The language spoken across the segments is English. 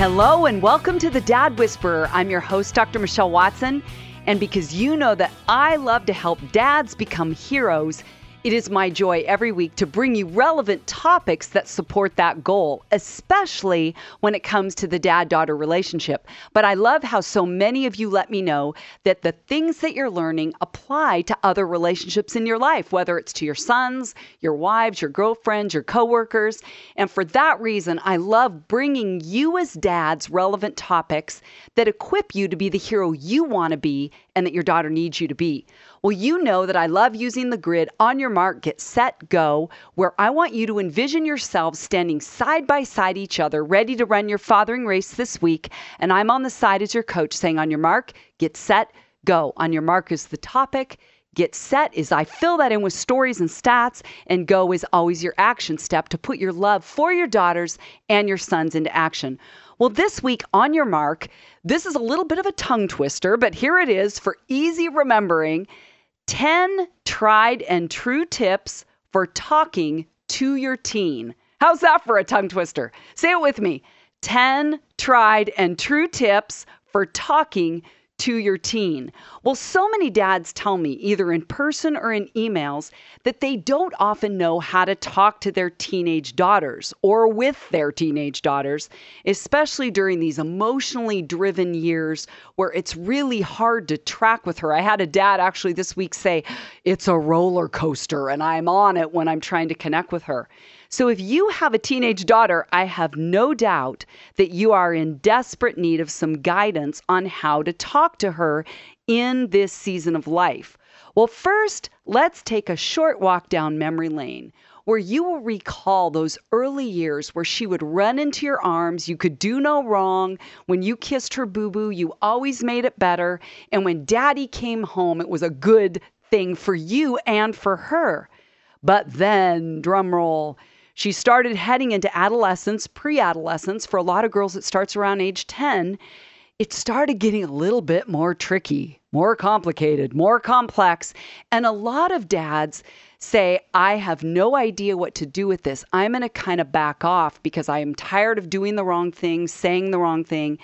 Hello, and welcome to the Dad Whisperer. I'm your host, Dr. Michelle Watson. And because you know that I love to help dads become heroes, it is my joy every week to bring you relevant topics that support that goal, especially when it comes to the dad daughter relationship. But I love how so many of you let me know that the things that you're learning apply to other relationships in your life, whether it's to your sons, your wives, your girlfriends, your coworkers. And for that reason, I love bringing you as dads relevant topics that equip you to be the hero you want to be and that your daughter needs you to be. Well, you know that I love using the grid on your mark, get set, go, where I want you to envision yourselves standing side by side each other, ready to run your fathering race this week. And I'm on the side as your coach saying, on your mark, get set, go. On your mark is the topic. Get set is I fill that in with stories and stats, and go is always your action step to put your love for your daughters and your sons into action. Well, this week on your mark, this is a little bit of a tongue twister, but here it is for easy remembering. 10 tried and true tips for talking to your teen. How's that for a tongue twister? Say it with me 10 tried and true tips for talking to your teen. Well, so many dads tell me, either in person or in emails, that they don't often know how to talk to their teenage daughters or with their teenage daughters, especially during these emotionally driven years where it's really hard to track with her. I had a dad actually this week say, It's a roller coaster, and I'm on it when I'm trying to connect with her. So if you have a teenage daughter, I have no doubt that you are in desperate need of some guidance on how to talk to her in this season of life. Well, first, let's take a short walk down memory lane where you will recall those early years where she would run into your arms, you could do no wrong. When you kissed her boo boo, you always made it better. And when daddy came home, it was a good thing for you and for her. But then, drumroll, she started heading into adolescence, pre adolescence. For a lot of girls, it starts around age 10. It started getting a little bit more tricky, more complicated, more complex. And a lot of dads say, I have no idea what to do with this. I'm going to kind of back off because I am tired of doing the wrong thing, saying the wrong thing,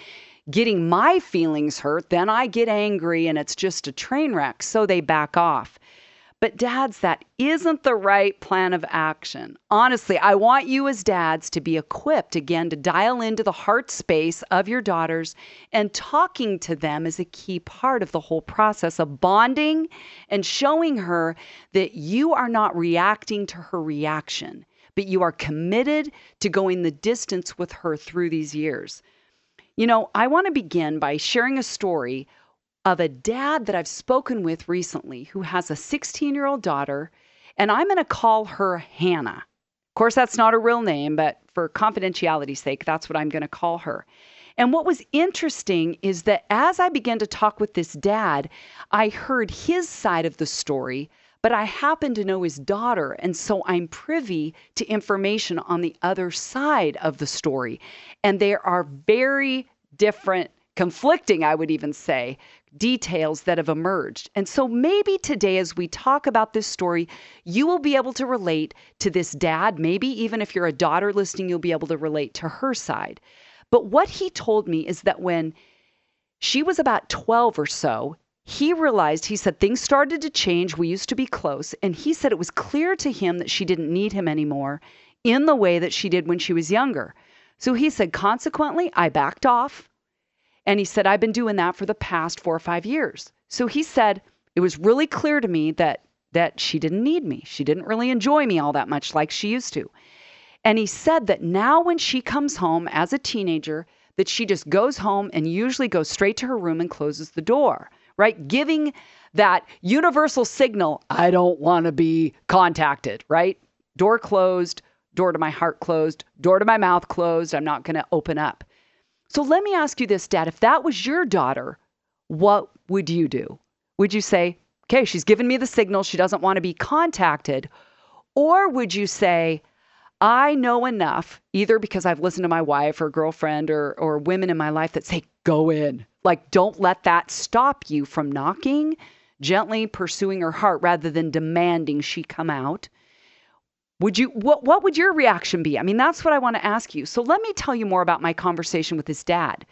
getting my feelings hurt. Then I get angry and it's just a train wreck. So they back off. But, dads, that isn't the right plan of action. Honestly, I want you as dads to be equipped again to dial into the heart space of your daughters, and talking to them is a key part of the whole process of bonding and showing her that you are not reacting to her reaction, but you are committed to going the distance with her through these years. You know, I want to begin by sharing a story of a dad that I've spoken with recently who has a 16 year old daughter, and I'm going to call her Hannah. Of course, that's not a real name, but for confidentiality's sake, that's what I'm going to call her. And what was interesting is that as I began to talk with this dad, I heard his side of the story, but I happen to know his daughter. And so I'm privy to information on the other side of the story. And there are very different, conflicting, I would even say, details that have emerged. And so maybe today, as we talk about this story, you will be able to relate to this dad. Maybe even if you're a daughter listening, you'll be able to relate to her side. But what he told me is that when she was about 12 or so, he realized, he said, things started to change. We used to be close. And he said it was clear to him that she didn't need him anymore in the way that she did when she was younger. So he said, consequently, I backed off. And he said, I've been doing that for the past four or five years. So he said, it was really clear to me that that she didn't need me. She didn't really enjoy me all that much like she used to. And he said that now when she comes home as a teenager, that she just goes home and usually goes straight to her room and closes the door, right? Giving that universal signal, I don't want to be contacted, right? Door closed, door to my heart closed, door to my mouth closed. I'm not going to open up. So let me ask you this, Dad. If that was your daughter, what would you do? Would you say, okay, she's given me the signal, she doesn't want to be contacted? Or would you say, I know enough, either because I've listened to my wife or girlfriend or, or women in my life that say, go in. Like, don't let that stop you from knocking, gently pursuing her heart rather than demanding she come out. Would you what what would your reaction be? I mean, that's what I want to ask you. So let me tell you more about my conversation with his dad.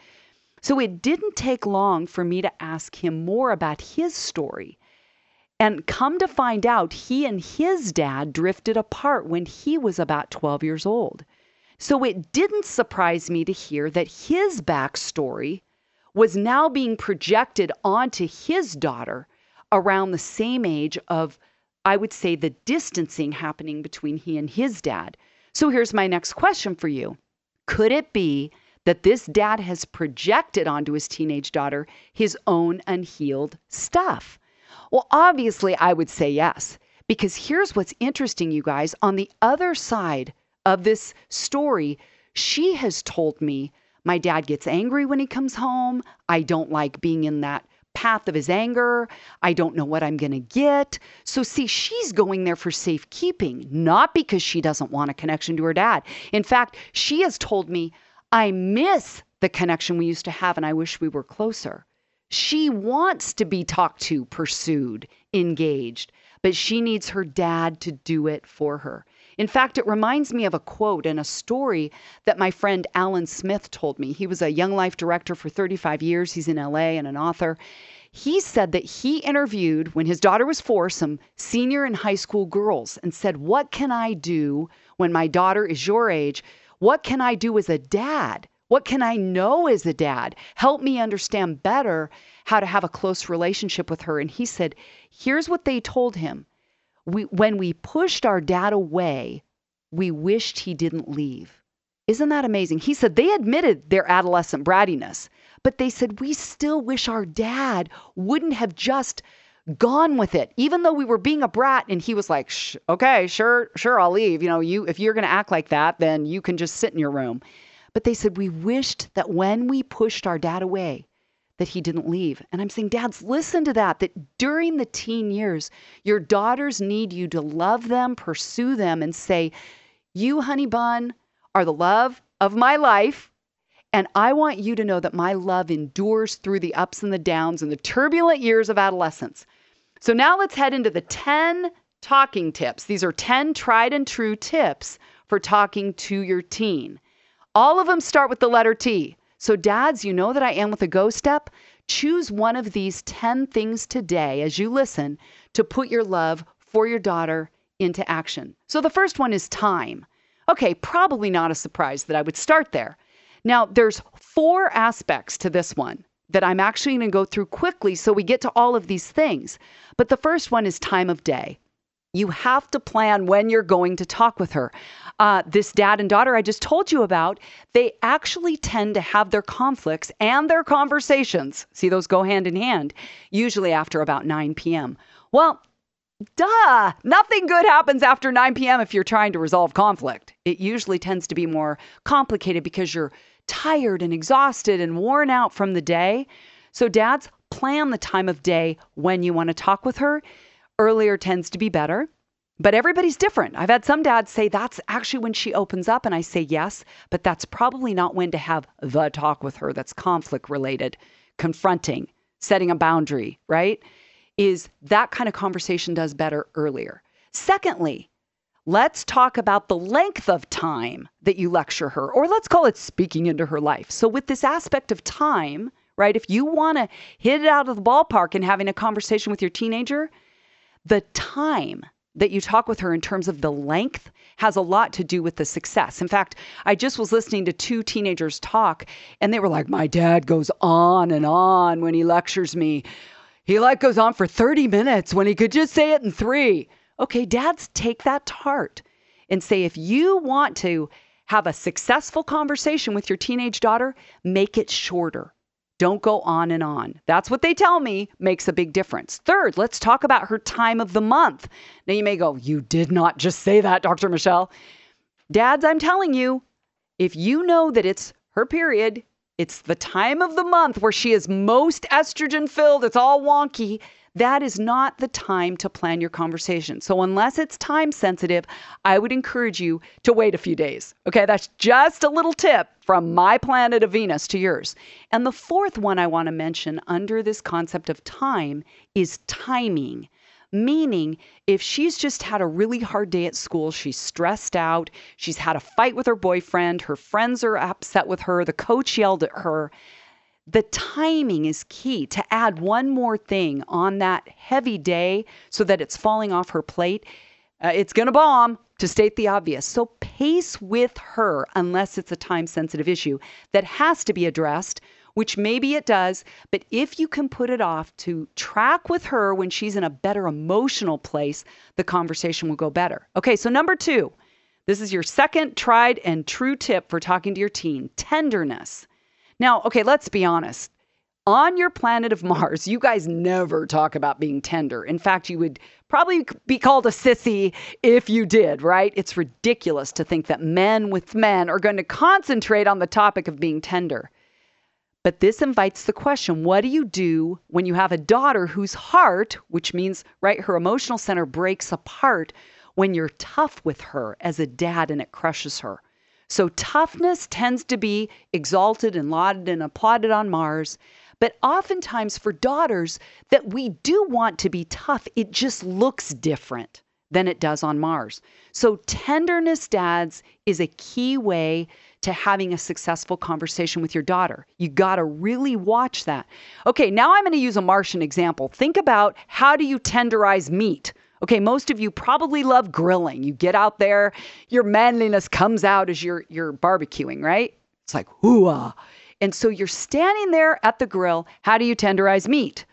So it didn't take long for me to ask him more about his story. And come to find out, he and his dad drifted apart when he was about 12 years old. So it didn't surprise me to hear that his backstory was now being projected onto his daughter around the same age of I would say, the distancing happening between he and his dad. So here's my next question for you Could it be that this dad has projected onto his teenage daughter his own unhealed stuff? Well, obviously, I would say yes. Because here's what's interesting, you guys. On the other side of this story, she has told me my dad gets angry when he comes home. I don't like being in that path of his anger. I don't know what I'm going to get. So, see, she's going there for safekeeping, not because she doesn't want a connection to her dad. In fact, she has told me, I miss the connection we used to have and I wish we were closer. She wants to be talked to, pursued, engaged, but she needs her dad to do it for her. In fact, it reminds me of a quote and a story that my friend Alan Smith told me. He was a Young Life director for 35 years, he's in LA and an author. He said that he interviewed, when his daughter was four, some senior and high school girls and said, What can I do when my daughter is your age? What can I do as a dad? What can I know as a dad? Help me understand better how to have a close relationship with her. And he said, Here's what they told him we, when we pushed our dad away, we wished he didn't leave. Isn't that amazing? He said they admitted their adolescent brattiness, but they said we still wish our dad wouldn't have just gone with it, even though we were being a brat. And he was like, okay, sure, sure, I'll leave. You know, you if you're going to act like that, then you can just sit in your room. But they said we wished that when we pushed our dad away, that he didn't leave. And I'm saying, dads, listen to that, that during the teen years, your daughters need you to love them, pursue them, and say, You, honey bun, are the love of my life. And I want you to know that my love endures through the ups and the downs and the turbulent years of adolescence. So now let's head into the 10 talking tips. These are 10 tried and true tips for talking to your teen. All of them start with the letter T. So, dads, you know that I am with a go step. Choose one of these 10 things today as you listen to put your love for your daughter into action. So, the first one is time. Okay, probably not a surprise that I would start there. Now, there's four aspects to this one that I'm actually going to go through quickly so we get to all of these things. But the first one is time of day. You have to plan when you're going to talk with her. Uh, this dad and daughter I just told you about, they actually tend to have their conflicts and their conversations. See, those go hand in hand, usually after about 9 p.m. Well, duh, nothing good happens after 9 p.m. if you're trying to resolve conflict. It usually tends to be more complicated because you're tired and exhausted and worn out from the day. So, dads, plan the time of day when you want to talk with her earlier tends to be better. But everybody's different. I've had some dads say that's actually when she opens up, and I say yes, but that's probably not when to have the talk with her that's conflict related, confronting, setting a boundary, right? Is that kind of conversation does better earlier. Secondly, let's talk about the length of time that you lecture her, or let's call it speaking into her life. So, with this aspect of time, right, if you want to hit it out of the ballpark and having a conversation with your teenager, the time that you talk with her in terms of the length has a lot to do with the success. In fact, I just was listening to two teenagers talk and they were like, My dad goes on and on when he lectures me. He like goes on for 30 minutes when he could just say it in three. Okay, dads, take that to heart and say, if you want to have a successful conversation with your teenage daughter, make it shorter. Don't go on and on. That's what they tell me makes a big difference. Third, let's talk about her time of the month. Now, you may go, You did not just say that, Dr. Michelle. Dads, I'm telling you, if you know that it's her period, it's the time of the month where she is most estrogen filled, it's all wonky, that is not the time to plan your conversation. So, unless it's time sensitive, I would encourage you to wait a few days. Okay, that's just a little tip from my planet of Venus to yours. And the fourth one I want to mention under this concept of time is timing. Meaning, if she's just had a really hard day at school, she's stressed out, she's had a fight with her boyfriend, her friends are upset with her, the coach yelled at her, the timing is key to add one more thing on that heavy day so that it's falling off her plate. Uh, it's going to bomb, to state the obvious. So pace with her unless it's a time sensitive issue that has to be addressed which maybe it does, but if you can put it off to track with her when she's in a better emotional place, the conversation will go better. Okay, so number two, this is your second tried and true tip for talking to your teen tenderness. Now, okay, let's be honest. On your planet of Mars, you guys never talk about being tender. In fact, you would probably be called a sissy if you did, right? It's ridiculous to think that men with men are going to concentrate on the topic of being tender. But this invites the question what do you do when you have a daughter whose heart, which means, right, her emotional center breaks apart when you're tough with her as a dad and it crushes her? So toughness tends to be exalted and lauded and applauded on Mars. But oftentimes for daughters that we do want to be tough, it just looks different than it does on Mars. So tenderness, dads, is a key way to having a successful conversation with your daughter. You got to really watch that. Okay, now I'm going to use a Martian example. Think about how do you tenderize meat? Okay, most of you probably love grilling. You get out there, your manliness comes out as you're you're barbecuing, right? It's like hooah. And so you're standing there at the grill. How do you tenderize meat?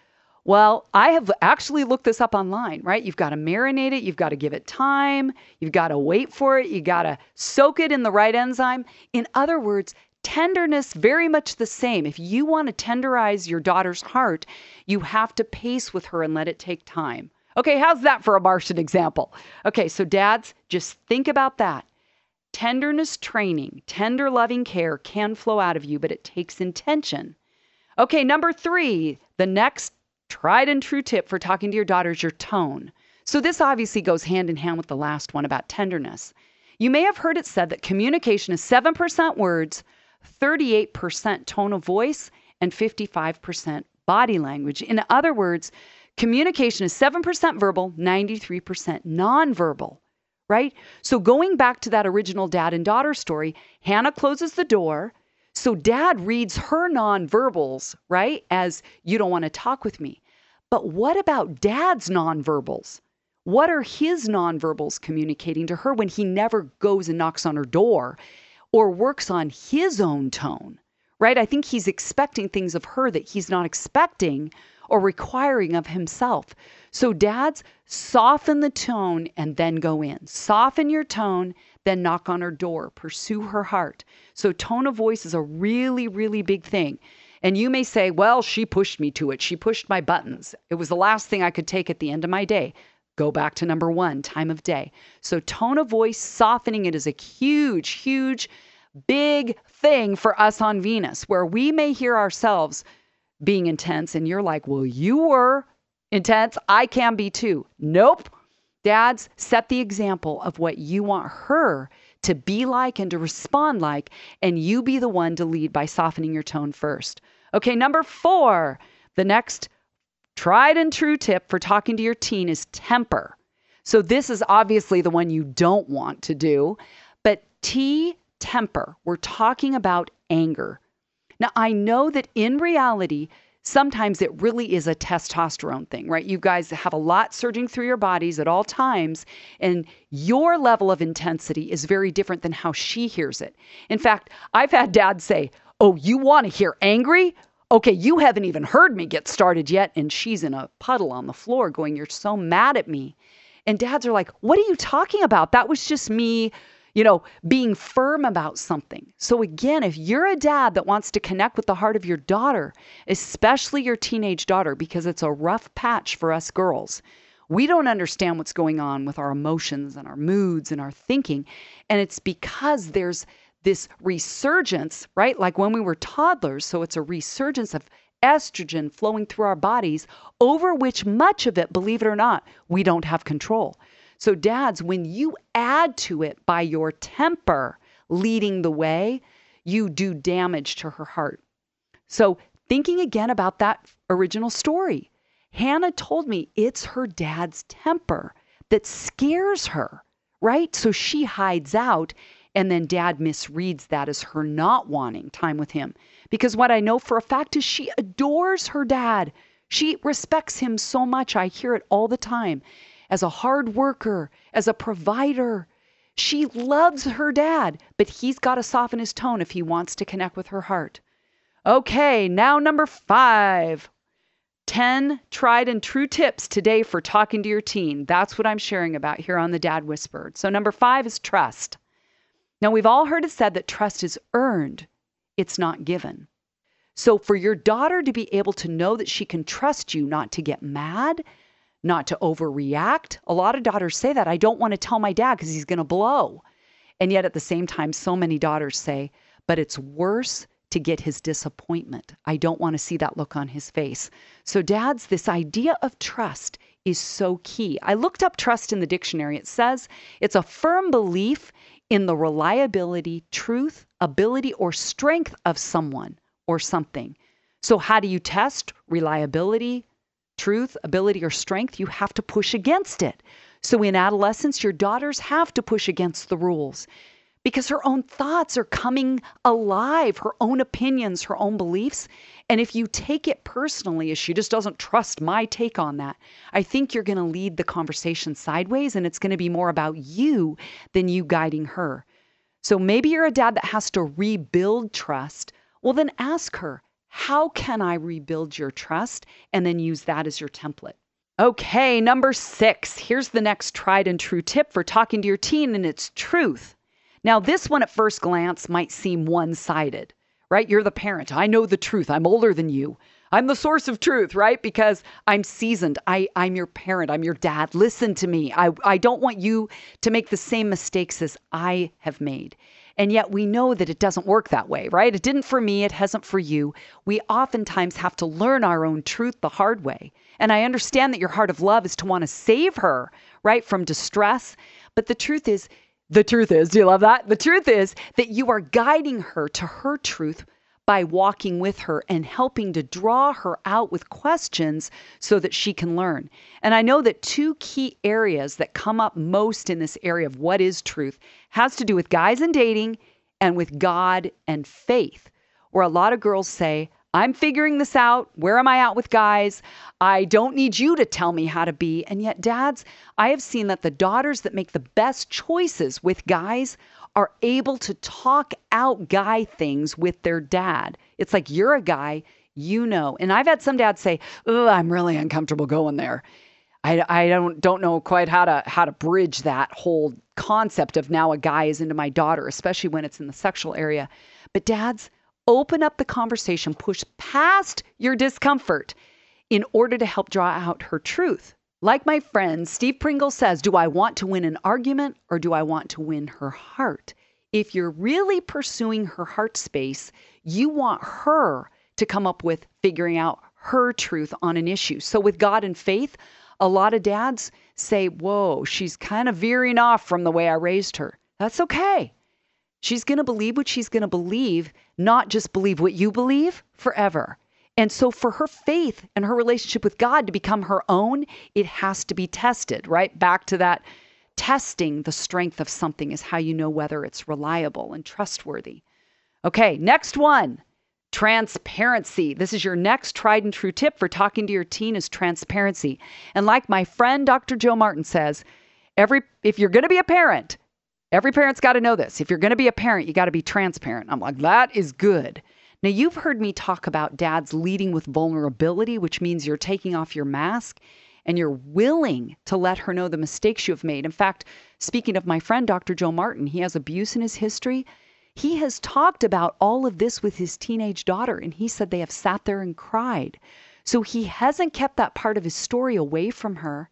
Well, I have actually looked this up online, right? You've got to marinate it, you've got to give it time, you've got to wait for it, you got to soak it in the right enzyme. In other words, tenderness very much the same. If you want to tenderize your daughter's heart, you have to pace with her and let it take time. Okay, how's that for a Martian example? Okay, so dads, just think about that. Tenderness training, tender loving care can flow out of you, but it takes intention. Okay, number three, the next tried and true tip for talking to your daughter is your tone. So, this obviously goes hand in hand with the last one about tenderness. You may have heard it said that communication is 7% words, 38% tone of voice, and 55% body language. In other words, communication is 7% verbal, 93% nonverbal, right? So, going back to that original dad and daughter story, Hannah closes the door. So dad reads her nonverbals, right? As you don't want to talk with me. But what about dad's nonverbals? What are his nonverbals communicating to her when he never goes and knocks on her door or works on his own tone? Right? I think he's expecting things of her that he's not expecting or requiring of himself. So, dads, soften the tone and then go in. Soften your tone, then knock on her door. Pursue her heart. So, tone of voice is a really, really big thing. And you may say, well, she pushed me to it. She pushed my buttons. It was the last thing I could take at the end of my day. Go back to number one, time of day. So, tone of voice, softening it is a huge, huge, big thing for us on Venus, where we may hear ourselves being intense, and you're like, well, you were intense. I can be too. Nope. Dads, set the example of what you want her to be like and to respond like, and you be the one to lead by softening your tone first. Okay, number four, the next tried and true tip for talking to your teen is temper. So, this is obviously the one you don't want to do, but T, temper, we're talking about anger. Now, I know that in reality, sometimes it really is a testosterone thing, right? You guys have a lot surging through your bodies at all times, and your level of intensity is very different than how she hears it. In fact, I've had dads say, Oh, you want to hear angry? Okay, you haven't even heard me get started yet. And she's in a puddle on the floor going, You're so mad at me. And dads are like, What are you talking about? That was just me, you know, being firm about something. So, again, if you're a dad that wants to connect with the heart of your daughter, especially your teenage daughter, because it's a rough patch for us girls, we don't understand what's going on with our emotions and our moods and our thinking. And it's because there's this resurgence, right? Like when we were toddlers. So it's a resurgence of estrogen flowing through our bodies, over which much of it, believe it or not, we don't have control. So, dads, when you add to it by your temper leading the way, you do damage to her heart. So, thinking again about that original story Hannah told me it's her dad's temper that scares her, right? So she hides out. And then dad misreads that as her not wanting time with him. Because what I know for a fact is she adores her dad. She respects him so much. I hear it all the time as a hard worker, as a provider. She loves her dad, but he's got to soften his tone if he wants to connect with her heart. Okay, now number five. 10 tried and true tips today for talking to your teen. That's what I'm sharing about here on the Dad Whisperer. So, number five is trust. Now, we've all heard it said that trust is earned, it's not given. So, for your daughter to be able to know that she can trust you, not to get mad, not to overreact, a lot of daughters say that. I don't want to tell my dad because he's going to blow. And yet, at the same time, so many daughters say, but it's worse to get his disappointment. I don't want to see that look on his face. So, dads, this idea of trust is so key. I looked up trust in the dictionary. It says it's a firm belief in the reliability, truth, ability, or strength of someone or something. So, how do you test reliability, truth, ability, or strength? You have to push against it. So, in adolescence, your daughters have to push against the rules because her own thoughts are coming alive, her own opinions, her own beliefs. And if you take it personally, as she just doesn't trust my take on that, I think you're going to lead the conversation sideways and it's going to be more about you than you guiding her. So maybe you're a dad that has to rebuild trust. Well, then ask her, how can I rebuild your trust? And then use that as your template. Okay, number six. Here's the next tried and true tip for talking to your teen, and it's truth. Now, this one at first glance might seem one sided, right? You're the parent. I know the truth. I'm older than you. I'm the source of truth, right? Because I'm seasoned. I, I'm your parent. I'm your dad. Listen to me. I, I don't want you to make the same mistakes as I have made. And yet we know that it doesn't work that way, right? It didn't for me. It hasn't for you. We oftentimes have to learn our own truth the hard way. And I understand that your heart of love is to want to save her, right, from distress. But the truth is, the truth is, do you love that? The truth is that you are guiding her to her truth by walking with her and helping to draw her out with questions so that she can learn. And I know that two key areas that come up most in this area of what is truth has to do with guys and dating and with God and faith, where a lot of girls say, I'm figuring this out. Where am I at with guys? I don't need you to tell me how to be. And yet, dads, I have seen that the daughters that make the best choices with guys are able to talk out guy things with their dad. It's like you're a guy, you know. And I've had some dads say, "Oh, I'm really uncomfortable going there." I, I don't don't know quite how to how to bridge that whole concept of now a guy is into my daughter, especially when it's in the sexual area. But dads, open up the conversation, push past your discomfort in order to help draw out her truth. Like my friend Steve Pringle says, do I want to win an argument or do I want to win her heart? If you're really pursuing her heart space, you want her to come up with figuring out her truth on an issue. So with God and faith, a lot of dads say, Whoa, she's kind of veering off from the way I raised her. That's okay. She's going to believe what she's going to believe, not just believe what you believe forever. And so, for her faith and her relationship with God to become her own, it has to be tested, right? Back to that testing the strength of something is how you know whether it's reliable and trustworthy. Okay, next one transparency. This is your next tried and true tip for talking to your teen is transparency. And like my friend Dr. Joe Martin says, every if you're going to be a parent, Every parent's got to know this. If you're going to be a parent, you got to be transparent. I'm like, that is good. Now, you've heard me talk about dads leading with vulnerability, which means you're taking off your mask and you're willing to let her know the mistakes you have made. In fact, speaking of my friend, Dr. Joe Martin, he has abuse in his history. He has talked about all of this with his teenage daughter, and he said they have sat there and cried. So he hasn't kept that part of his story away from her.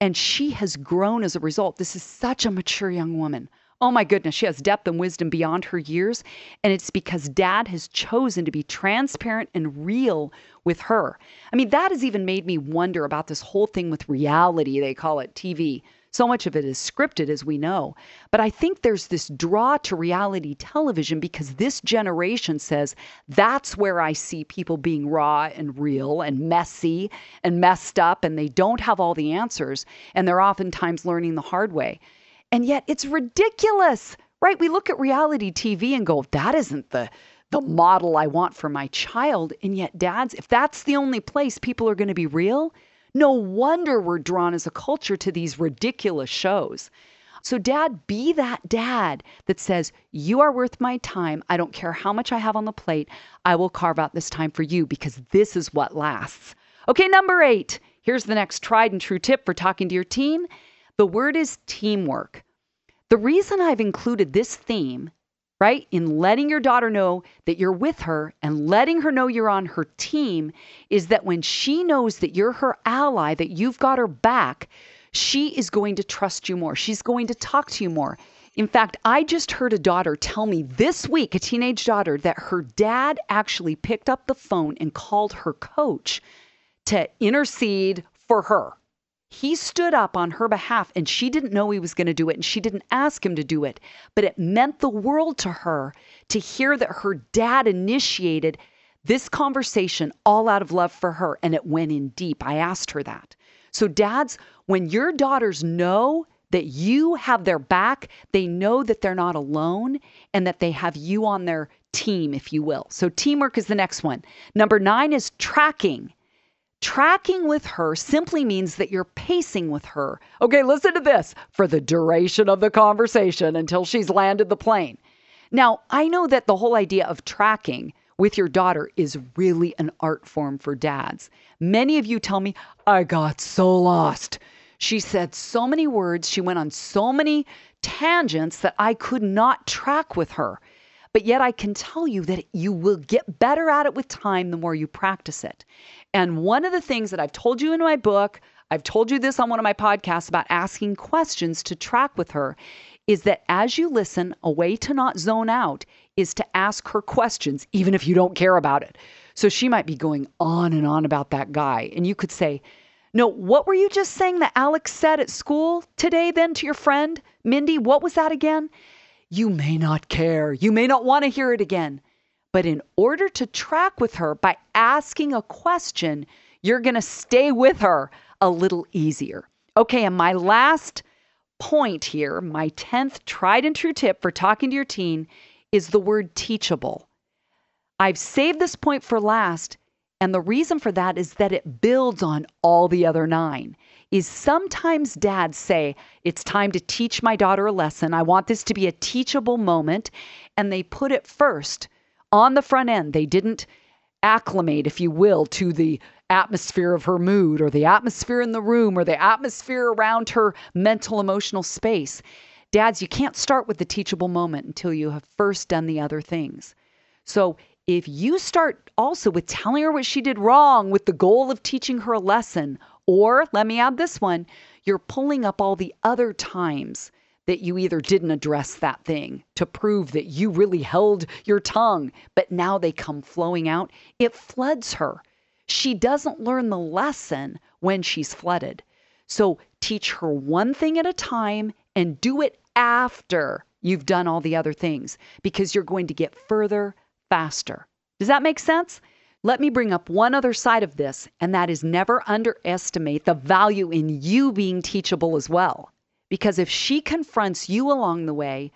And she has grown as a result. This is such a mature young woman. Oh my goodness, she has depth and wisdom beyond her years. And it's because dad has chosen to be transparent and real with her. I mean, that has even made me wonder about this whole thing with reality, they call it TV. So much of it is scripted, as we know. But I think there's this draw to reality television because this generation says that's where I see people being raw and real and messy and messed up, and they don't have all the answers. And they're oftentimes learning the hard way. And yet it's ridiculous, right? We look at reality TV and go, that isn't the the model I want for my child. And yet, dads, if that's the only place people are going to be real, no wonder we're drawn as a culture to these ridiculous shows. So, dad, be that dad that says, You are worth my time. I don't care how much I have on the plate. I will carve out this time for you because this is what lasts. Okay, number eight. Here's the next tried and true tip for talking to your teen the word is teamwork. The reason I've included this theme right? In letting your daughter know that you're with her and letting her know you're on her team is that when she knows that you're her ally, that you've got her back, she is going to trust you more. She's going to talk to you more. In fact, I just heard a daughter tell me this week, a teenage daughter, that her dad actually picked up the phone and called her coach to intercede for her. He stood up on her behalf and she didn't know he was going to do it and she didn't ask him to do it. But it meant the world to her to hear that her dad initiated this conversation all out of love for her and it went in deep. I asked her that. So, dads, when your daughters know that you have their back, they know that they're not alone and that they have you on their team, if you will. So, teamwork is the next one. Number nine is tracking. Tracking with her simply means that you're pacing with her. Okay, listen to this for the duration of the conversation until she's landed the plane. Now, I know that the whole idea of tracking with your daughter is really an art form for dads. Many of you tell me, I got so lost. She said so many words, she went on so many tangents that I could not track with her. But yet, I can tell you that you will get better at it with time the more you practice it. And one of the things that I've told you in my book, I've told you this on one of my podcasts about asking questions to track with her, is that as you listen, a way to not zone out is to ask her questions, even if you don't care about it. So she might be going on and on about that guy. And you could say, No, what were you just saying that Alex said at school today, then to your friend, Mindy? What was that again? You may not care. You may not want to hear it again. But in order to track with her by asking a question, you're going to stay with her a little easier. Okay, and my last point here, my 10th tried and true tip for talking to your teen is the word teachable. I've saved this point for last, and the reason for that is that it builds on all the other nine. Is sometimes dads say, It's time to teach my daughter a lesson. I want this to be a teachable moment. And they put it first on the front end. They didn't acclimate, if you will, to the atmosphere of her mood or the atmosphere in the room or the atmosphere around her mental emotional space. Dads, you can't start with the teachable moment until you have first done the other things. So if you start also with telling her what she did wrong with the goal of teaching her a lesson, or let me add this one, you're pulling up all the other times that you either didn't address that thing to prove that you really held your tongue, but now they come flowing out, it floods her. She doesn't learn the lesson when she's flooded. So teach her one thing at a time and do it after you've done all the other things because you're going to get further faster. Does that make sense? Let me bring up one other side of this, and that is never underestimate the value in you being teachable as well. Because if she confronts you along the way,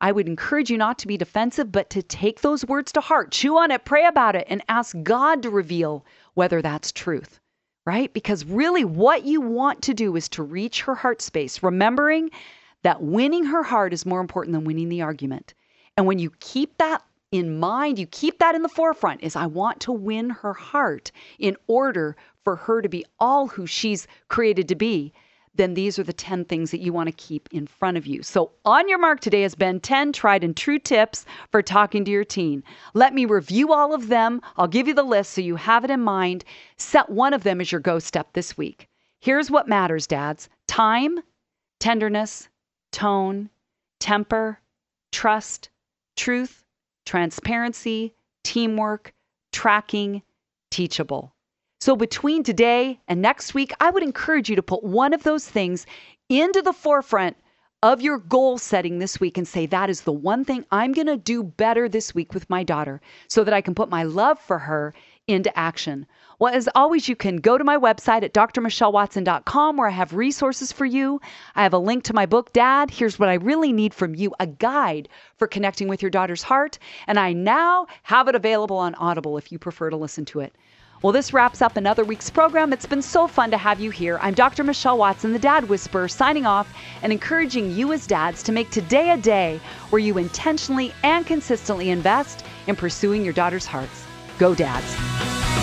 I would encourage you not to be defensive, but to take those words to heart, chew on it, pray about it, and ask God to reveal whether that's truth, right? Because really, what you want to do is to reach her heart space, remembering that winning her heart is more important than winning the argument. And when you keep that in mind, you keep that in the forefront is I want to win her heart in order for her to be all who she's created to be then these are the 10 things that you want to keep in front of you. So, on your mark today has been 10 tried and true tips for talking to your teen. Let me review all of them. I'll give you the list so you have it in mind. Set one of them as your go step this week. Here's what matters, dads time, tenderness, tone, temper, trust, truth, transparency, teamwork, tracking, teachable. So between today and next week, I would encourage you to put one of those things into the forefront of your goal setting this week and say, that is the one thing I'm going to do better this week with my daughter so that I can put my love for her into action. Well, as always, you can go to my website at drmichellewatson.com where I have resources for you. I have a link to my book, Dad, Here's What I Really Need From You, a guide for connecting with your daughter's heart. And I now have it available on Audible if you prefer to listen to it. Well, this wraps up another week's program. It's been so fun to have you here. I'm Dr. Michelle Watson, the Dad Whisperer, signing off and encouraging you as dads to make today a day where you intentionally and consistently invest in pursuing your daughter's hearts. Go Dads.